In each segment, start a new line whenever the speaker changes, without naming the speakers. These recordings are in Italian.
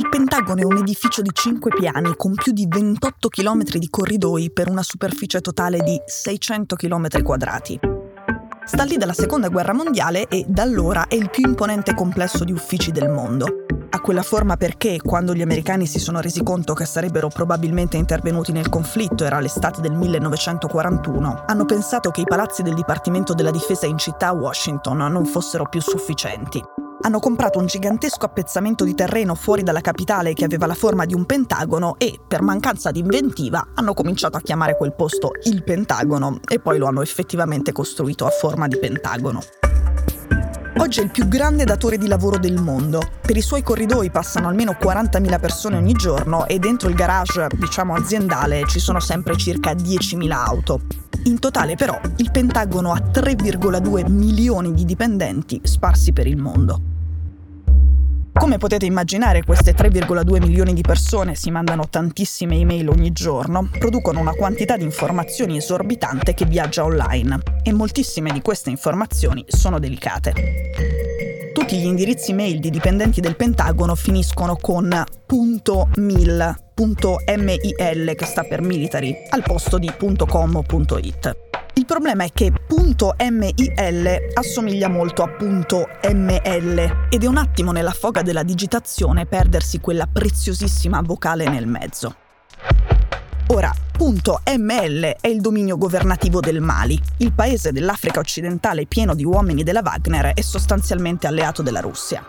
Il Pentagono è un edificio di 5 piani con più di 28 km di corridoi per una superficie totale di 600 km quadrati. Sta lì dalla Seconda Guerra Mondiale e da allora è il più imponente complesso di uffici del mondo. Ha quella forma perché, quando gli americani si sono resi conto che sarebbero probabilmente intervenuti nel conflitto, era l'estate del 1941, hanno pensato che i palazzi del Dipartimento della Difesa in città Washington non fossero più sufficienti hanno comprato un gigantesco appezzamento di terreno fuori dalla capitale che aveva la forma di un pentagono e, per mancanza di inventiva, hanno cominciato a chiamare quel posto il Pentagono e poi lo hanno effettivamente costruito a forma di pentagono. Oggi è il più grande datore di lavoro del mondo. Per i suoi corridoi passano almeno 40.000 persone ogni giorno e dentro il garage, diciamo aziendale, ci sono sempre circa 10.000 auto. In totale però il Pentagono ha 3,2 milioni di dipendenti sparsi per il mondo. Come potete immaginare, queste 3,2 milioni di persone si mandano tantissime email ogni giorno, producono una quantità di informazioni esorbitante che viaggia online e moltissime di queste informazioni sono delicate. Tutti gli indirizzi mail di dipendenti del Pentagono finiscono con .mil, .mil che sta per military, al posto di .com.it. Il problema è che .mil assomiglia molto a .ml ed è un attimo nella foga della digitazione perdersi quella preziosissima vocale nel mezzo. Ora, .ml è il dominio governativo del Mali, il paese dell'Africa occidentale pieno di uomini della Wagner e sostanzialmente alleato della Russia.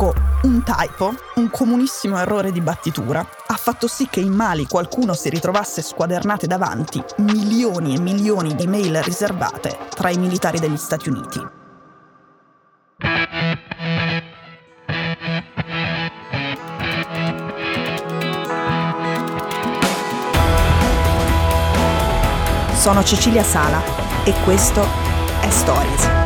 Ecco, un typo, un comunissimo errore di battitura, ha fatto sì che in Mali qualcuno si ritrovasse squadernate davanti milioni e milioni di mail riservate tra i militari degli Stati Uniti. Sono Cecilia Sala e questo è Stories.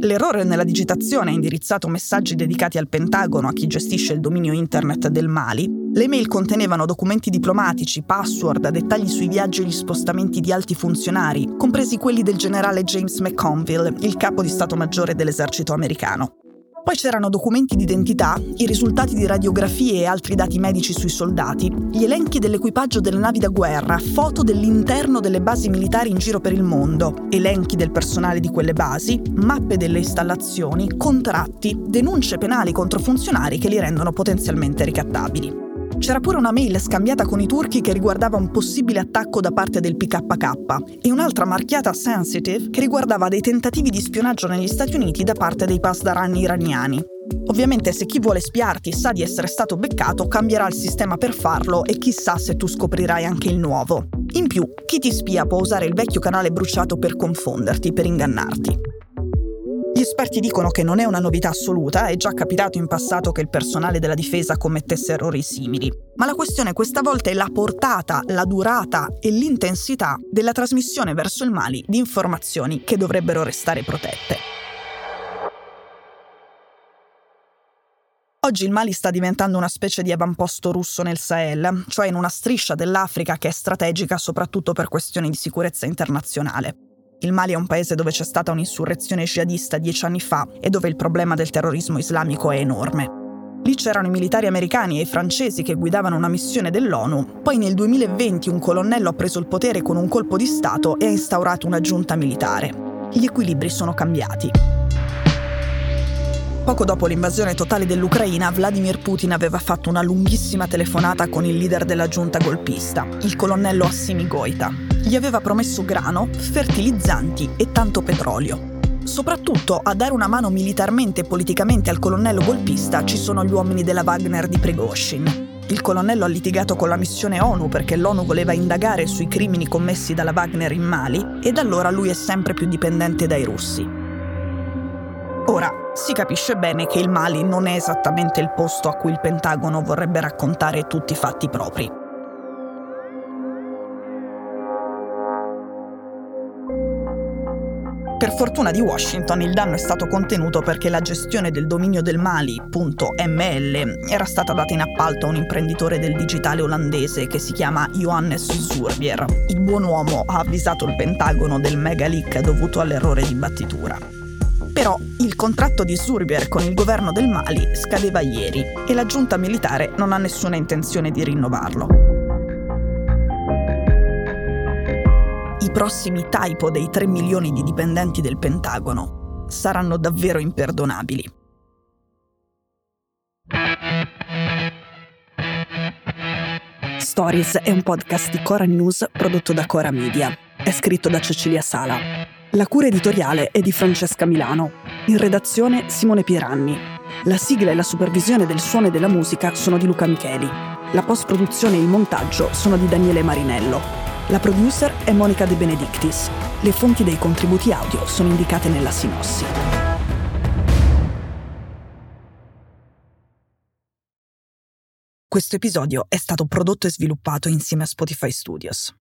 L'errore nella digitazione ha indirizzato messaggi dedicati al Pentagono a chi gestisce il dominio internet del Mali. Le mail contenevano documenti diplomatici, password, dettagli sui viaggi e gli spostamenti di alti funzionari, compresi quelli del generale James McConville, il capo di Stato Maggiore dell'esercito americano. Poi c'erano documenti di identità, i risultati di radiografie e altri dati medici sui soldati, gli elenchi dell'equipaggio delle navi da guerra, foto dell'interno delle basi militari in giro per il mondo, elenchi del personale di quelle basi, mappe delle installazioni, contratti, denunce penali contro funzionari che li rendono potenzialmente ricattabili. C'era pure una mail scambiata con i turchi che riguardava un possibile attacco da parte del PKK e un'altra marchiata sensitive che riguardava dei tentativi di spionaggio negli Stati Uniti da parte dei pasdaran iraniani. Ovviamente se chi vuole spiarti sa di essere stato beccato, cambierà il sistema per farlo e chissà se tu scoprirai anche il nuovo. In più, chi ti spia può usare il vecchio canale bruciato per confonderti, per ingannarti. Esperti dicono che non è una novità assoluta, è già capitato in passato che il personale della difesa commettesse errori simili. Ma la questione questa volta è la portata, la durata e l'intensità della trasmissione verso il Mali di informazioni che dovrebbero restare protette. Oggi il Mali sta diventando una specie di avamposto russo nel Sahel, cioè in una striscia dell'Africa che è strategica soprattutto per questioni di sicurezza internazionale. Il Mali è un paese dove c'è stata un'insurrezione jihadista dieci anni fa e dove il problema del terrorismo islamico è enorme. Lì c'erano i militari americani e i francesi che guidavano una missione dell'ONU, poi nel 2020 un colonnello ha preso il potere con un colpo di Stato e ha instaurato una giunta militare. Gli equilibri sono cambiati. Poco dopo l'invasione totale dell'Ucraina, Vladimir Putin aveva fatto una lunghissima telefonata con il leader della giunta golpista, il colonnello Assimi Goita, gli aveva promesso grano, fertilizzanti e tanto petrolio. Soprattutto a dare una mano militarmente e politicamente al colonnello golpista ci sono gli uomini della Wagner di Prigozhin. Il colonnello ha litigato con la missione ONU perché l'ONU voleva indagare sui crimini commessi dalla Wagner in Mali e da allora lui è sempre più dipendente dai russi. Ora, si capisce bene che il Mali non è esattamente il posto a cui il Pentagono vorrebbe raccontare tutti i fatti propri. Per fortuna di Washington il danno è stato contenuto perché la gestione del dominio del Mali.ml era stata data in appalto a un imprenditore del digitale olandese che si chiama Johannes Zurbier. Il buon uomo ha avvisato il Pentagono del mega leak dovuto all'errore di battitura. Però il contratto di Zurbier con il governo del Mali scadeva ieri e la giunta militare non ha nessuna intenzione di rinnovarlo. Prossimi typo dei 3 milioni di dipendenti del Pentagono saranno davvero imperdonabili. Stories è un podcast di Cora News prodotto da Cora Media. È scritto da Cecilia Sala. La cura editoriale è di Francesca Milano. In redazione Simone Pieranni. La sigla e la supervisione del suono e della musica sono di Luca Micheli. La post-produzione e il montaggio sono di Daniele Marinello. La producer è Monica De Benedictis. Le fonti dei contributi audio sono indicate nella sinossi. Questo episodio è stato prodotto e sviluppato insieme a Spotify Studios.